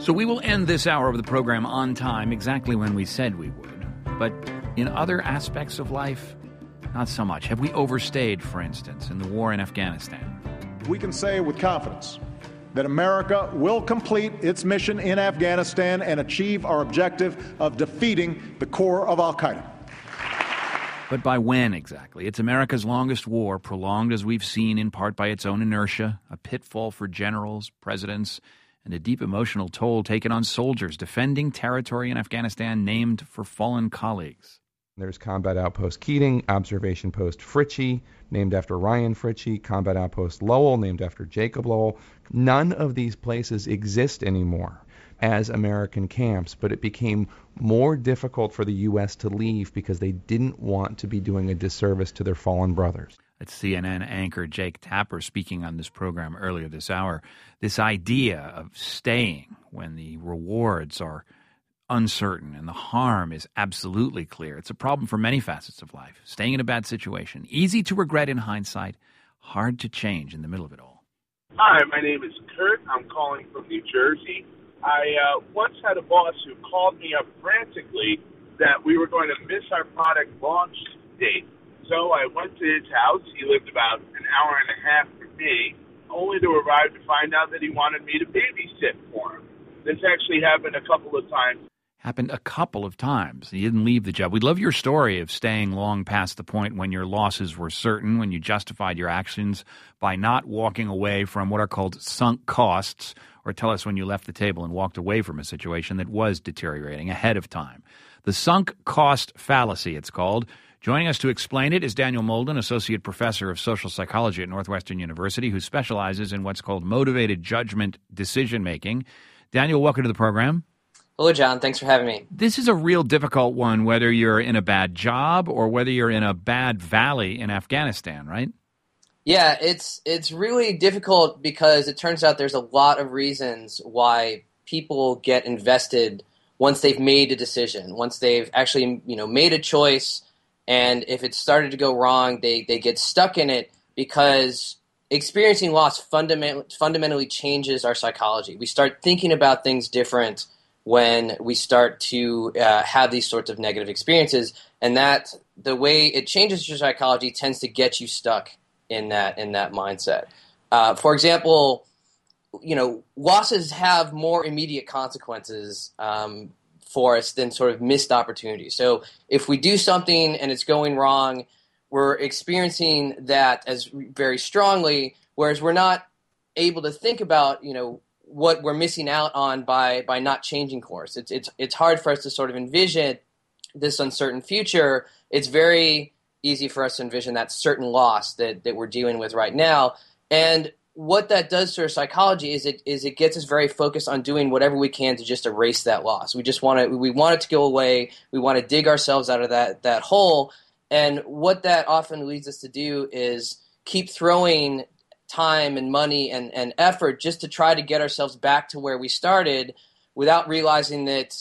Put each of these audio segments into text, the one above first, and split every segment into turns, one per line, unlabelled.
So we will end this hour of the program on time, exactly when we said we would. But in other aspects of life, not so much. Have we overstayed, for instance, in the war in Afghanistan?
We can say with confidence that America will complete its mission in Afghanistan and achieve our objective of defeating the core of Al Qaeda.
But by when exactly? It's America's longest war, prolonged as we've seen in part by its own inertia, a pitfall for generals, presidents, and a deep emotional toll taken on soldiers defending territory in Afghanistan named for fallen colleagues.
There's Combat Outpost Keating, Observation Post Fritsche, named after Ryan Fritsche, Combat Outpost Lowell, named after Jacob Lowell. None of these places exist anymore as American camps, but it became more difficult for the U.S. to leave because they didn't want to be doing a disservice to their fallen brothers.
That's CNN anchor Jake Tapper speaking on this program earlier this hour. This idea of staying when the rewards are uncertain and the harm is absolutely clear. It's a problem for many facets of life. Staying in a bad situation, easy to regret in hindsight, hard to change in the middle of it all.
Hi, my name is Kurt. I'm calling from New Jersey. I uh, once had a boss who called me up frantically that we were going to miss our product launch date. So I went to his house. He lived about an hour and a half from me, only to arrive to find out that he wanted me to babysit for him. This actually happened a couple of times.
Happened a couple of times. You didn't leave the job. We love your story of staying long past the point when your losses were certain, when you justified your actions by not walking away from what are called sunk costs, or tell us when you left the table and walked away from a situation that was deteriorating ahead of time. The sunk cost fallacy, it's called. Joining us to explain it is Daniel Molden, Associate Professor of Social Psychology at Northwestern University, who specializes in what's called motivated judgment decision making. Daniel, welcome to the program.
Hello, John. Thanks for having me.
This is a real difficult one, whether you're in a bad job or whether you're in a bad valley in Afghanistan, right?
Yeah, it's it's really difficult because it turns out there's a lot of reasons why people get invested once they've made a decision, once they've actually you know made a choice, and if it started to go wrong, they they get stuck in it because experiencing loss fundamentally fundamentally changes our psychology. We start thinking about things different when we start to uh, have these sorts of negative experiences, and that the way it changes your psychology tends to get you stuck in that in that mindset. Uh, for example, you know, losses have more immediate consequences um, for us than sort of missed opportunities. So if we do something and it's going wrong, we're experiencing that as very strongly, whereas we're not able to think about, you know, what we're missing out on by by not changing course. It's it's it's hard for us to sort of envision this uncertain future. It's very easy for us to envision that certain loss that, that we're dealing with right now. And what that does to our psychology is it is it gets us very focused on doing whatever we can to just erase that loss. We just want to we want it to go away. We want to dig ourselves out of that that hole. And what that often leads us to do is keep throwing time and money and, and effort just to try to get ourselves back to where we started without realizing that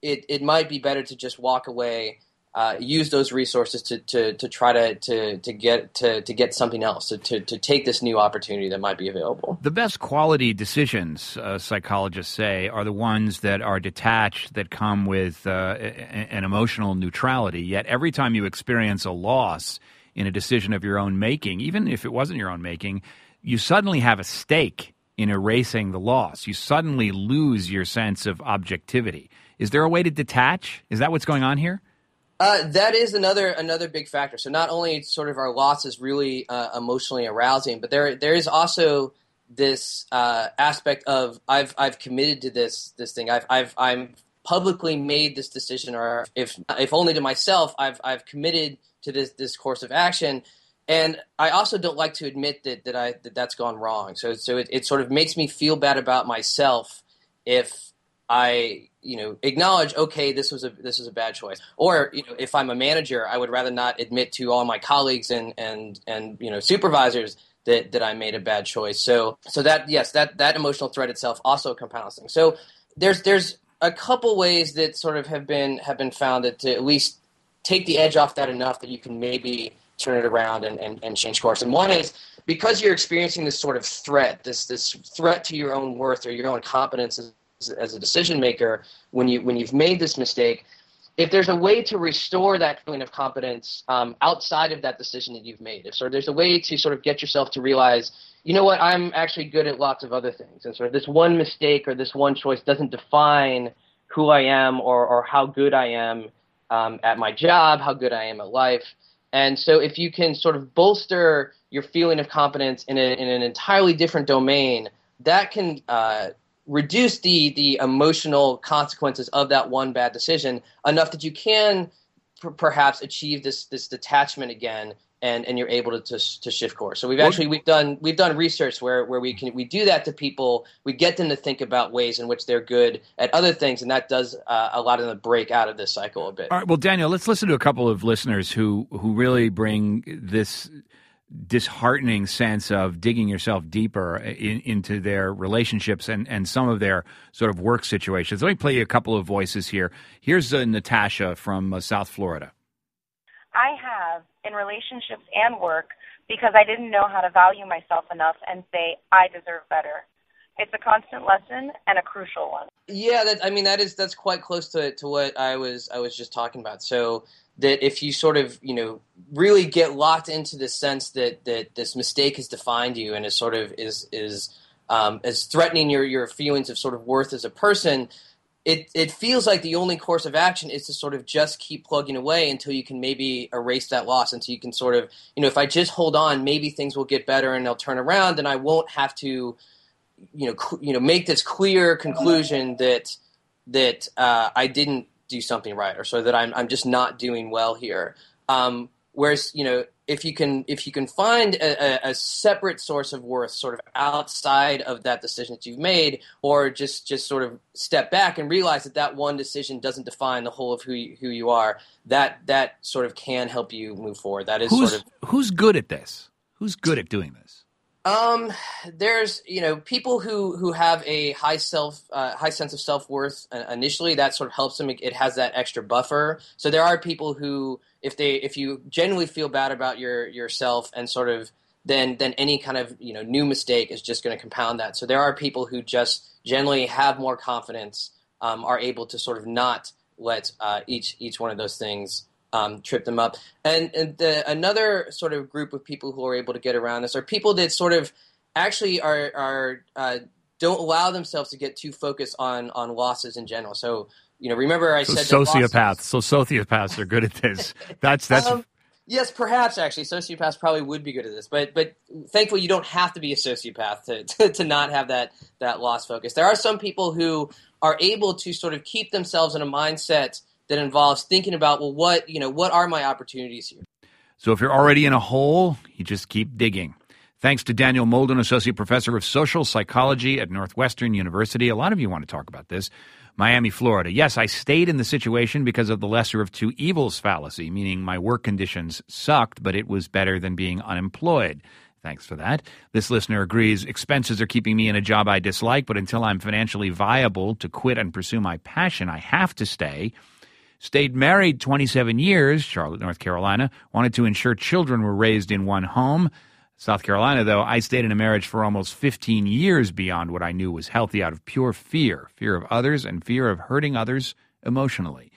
it, it might be better to just walk away uh, use those resources to, to, to try to, to, to get to, to get something else to, to, to take this new opportunity that might be available.
The best quality decisions, uh, psychologists say, are the ones that are detached, that come with uh, an emotional neutrality. Yet every time you experience a loss in a decision of your own making, even if it wasn't your own making, you suddenly have a stake in erasing the loss. You suddenly lose your sense of objectivity. Is there a way to detach? Is that what's going on here?
Uh, that is another another big factor. So not only sort of our loss is really uh, emotionally arousing, but there there is also this uh, aspect of I've I've committed to this this thing. I've I've I'm publicly made this decision, or if if only to myself, I've I've committed to this this course of action. And I also don't like to admit that that I that that's gone wrong. So so it, it sort of makes me feel bad about myself if I you know acknowledge okay this was a this was a bad choice. Or you know if i'm a manager i would rather not admit to all my colleagues and and and you know supervisors that that i made a bad choice. So so that yes that that emotional threat itself also compounds things so there's there's a couple ways that sort of have been have been found that to at least take the edge off that enough that you can maybe turn it around and, and, and change course. And one is because you're experiencing this sort of threat this this threat to your own worth or your own competence as a decision maker when you when you've made this mistake if there's a way to restore that feeling of competence um, outside of that decision that you've made, if sort of there's a way to sort of get yourself to realize, you know what, I'm actually good at lots of other things, and sort of this one mistake or this one choice doesn't define who I am or, or how good I am um, at my job, how good I am at life. And so if you can sort of bolster your feeling of competence in, a, in an entirely different domain, that can uh, reduce the the emotional consequences of that one bad decision enough that you can p- perhaps achieve this this detachment again and and you're able to to, to shift course. So we've actually we've done we've done research where where we can we do that to people. We get them to think about ways in which they're good at other things and that does uh, a lot of the break out of this cycle a bit.
All right. Well daniel let's listen to a couple of listeners who who really bring this disheartening sense of digging yourself deeper in, into their relationships and, and some of their sort of work situations. Let me play you a couple of voices here. Here's uh, Natasha from uh, South Florida.
I have in relationships and work because I didn't know how to value myself enough and say, I deserve better. It's a constant lesson and a crucial one.
Yeah, that, I mean that is that's quite close to to what I was I was just talking about. So that if you sort of you know really get locked into the sense that that this mistake has defined you and is sort of is is um, is threatening your your feelings of sort of worth as a person it it feels like the only course of action is to sort of just keep plugging away until you can maybe erase that loss until you can sort of you know if I just hold on maybe things will get better and they'll turn around and I won't have to you know cl- you know make this clear conclusion that that uh, I didn't do something right or so that I'm I'm just not doing well here. Um, whereas you know if you can if you can find a, a, separate source of worth sort of outside of that decision that you've made or just just sort of step back and realize that that one decision doesn't define the whole of who you, who you are that that sort of can help you move forward. That is
who's,
sort of
who's good at this? Who's good at doing this
um, there's you know people who who have a high self uh, high sense of self worth uh, initially that sort of helps them. It has that extra buffer. So there are people who if they if you genuinely feel bad about your yourself and sort of then then any kind of you know new mistake is just going to compound that. So there are people who just generally have more confidence, um, are able to sort of not let uh, each each one of those things um, trip them up. And, and the, another sort of group of people who are able to get around this are people that sort of actually are, are uh, don't allow themselves to get too focused on on losses in general. So you know, remember I
so
said
sociopaths. So sociopaths are good at this. That's that's. Um,
yes, perhaps actually, sociopaths probably would be good at this. But but thankfully, you don't have to be a sociopath to, to, to not have that that loss focus. There are some people who are able to sort of keep themselves in a mindset that involves thinking about well what you know what are my opportunities here?
So if you're already in a hole you just keep digging. Thanks to daniel molden associate professor of social psychology at northwestern university. A lot of you want to talk about this. Miami florida. Yes i stayed in the situation because of the lesser of two evils fallacy meaning my work conditions sucked but it was better than being unemployed. Thanks for that. This listener agrees expenses are keeping me in a job I dislike, but until I'm financially viable to quit and pursue my passion, I have to stay. Stayed married 27 years, Charlotte, North Carolina. Wanted to ensure children were raised in one home. South Carolina, though, I stayed in a marriage for almost 15 years beyond what I knew was healthy out of pure fear fear of others and fear of hurting others emotionally.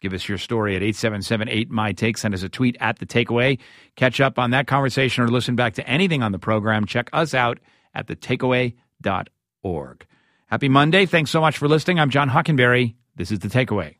Give us your story at 877 my take Send us a tweet at The Takeaway. Catch up on that conversation or listen back to anything on the program. Check us out at thetakeaway.org. Happy Monday. Thanks so much for listening. I'm John Hockenberry. This is The Takeaway.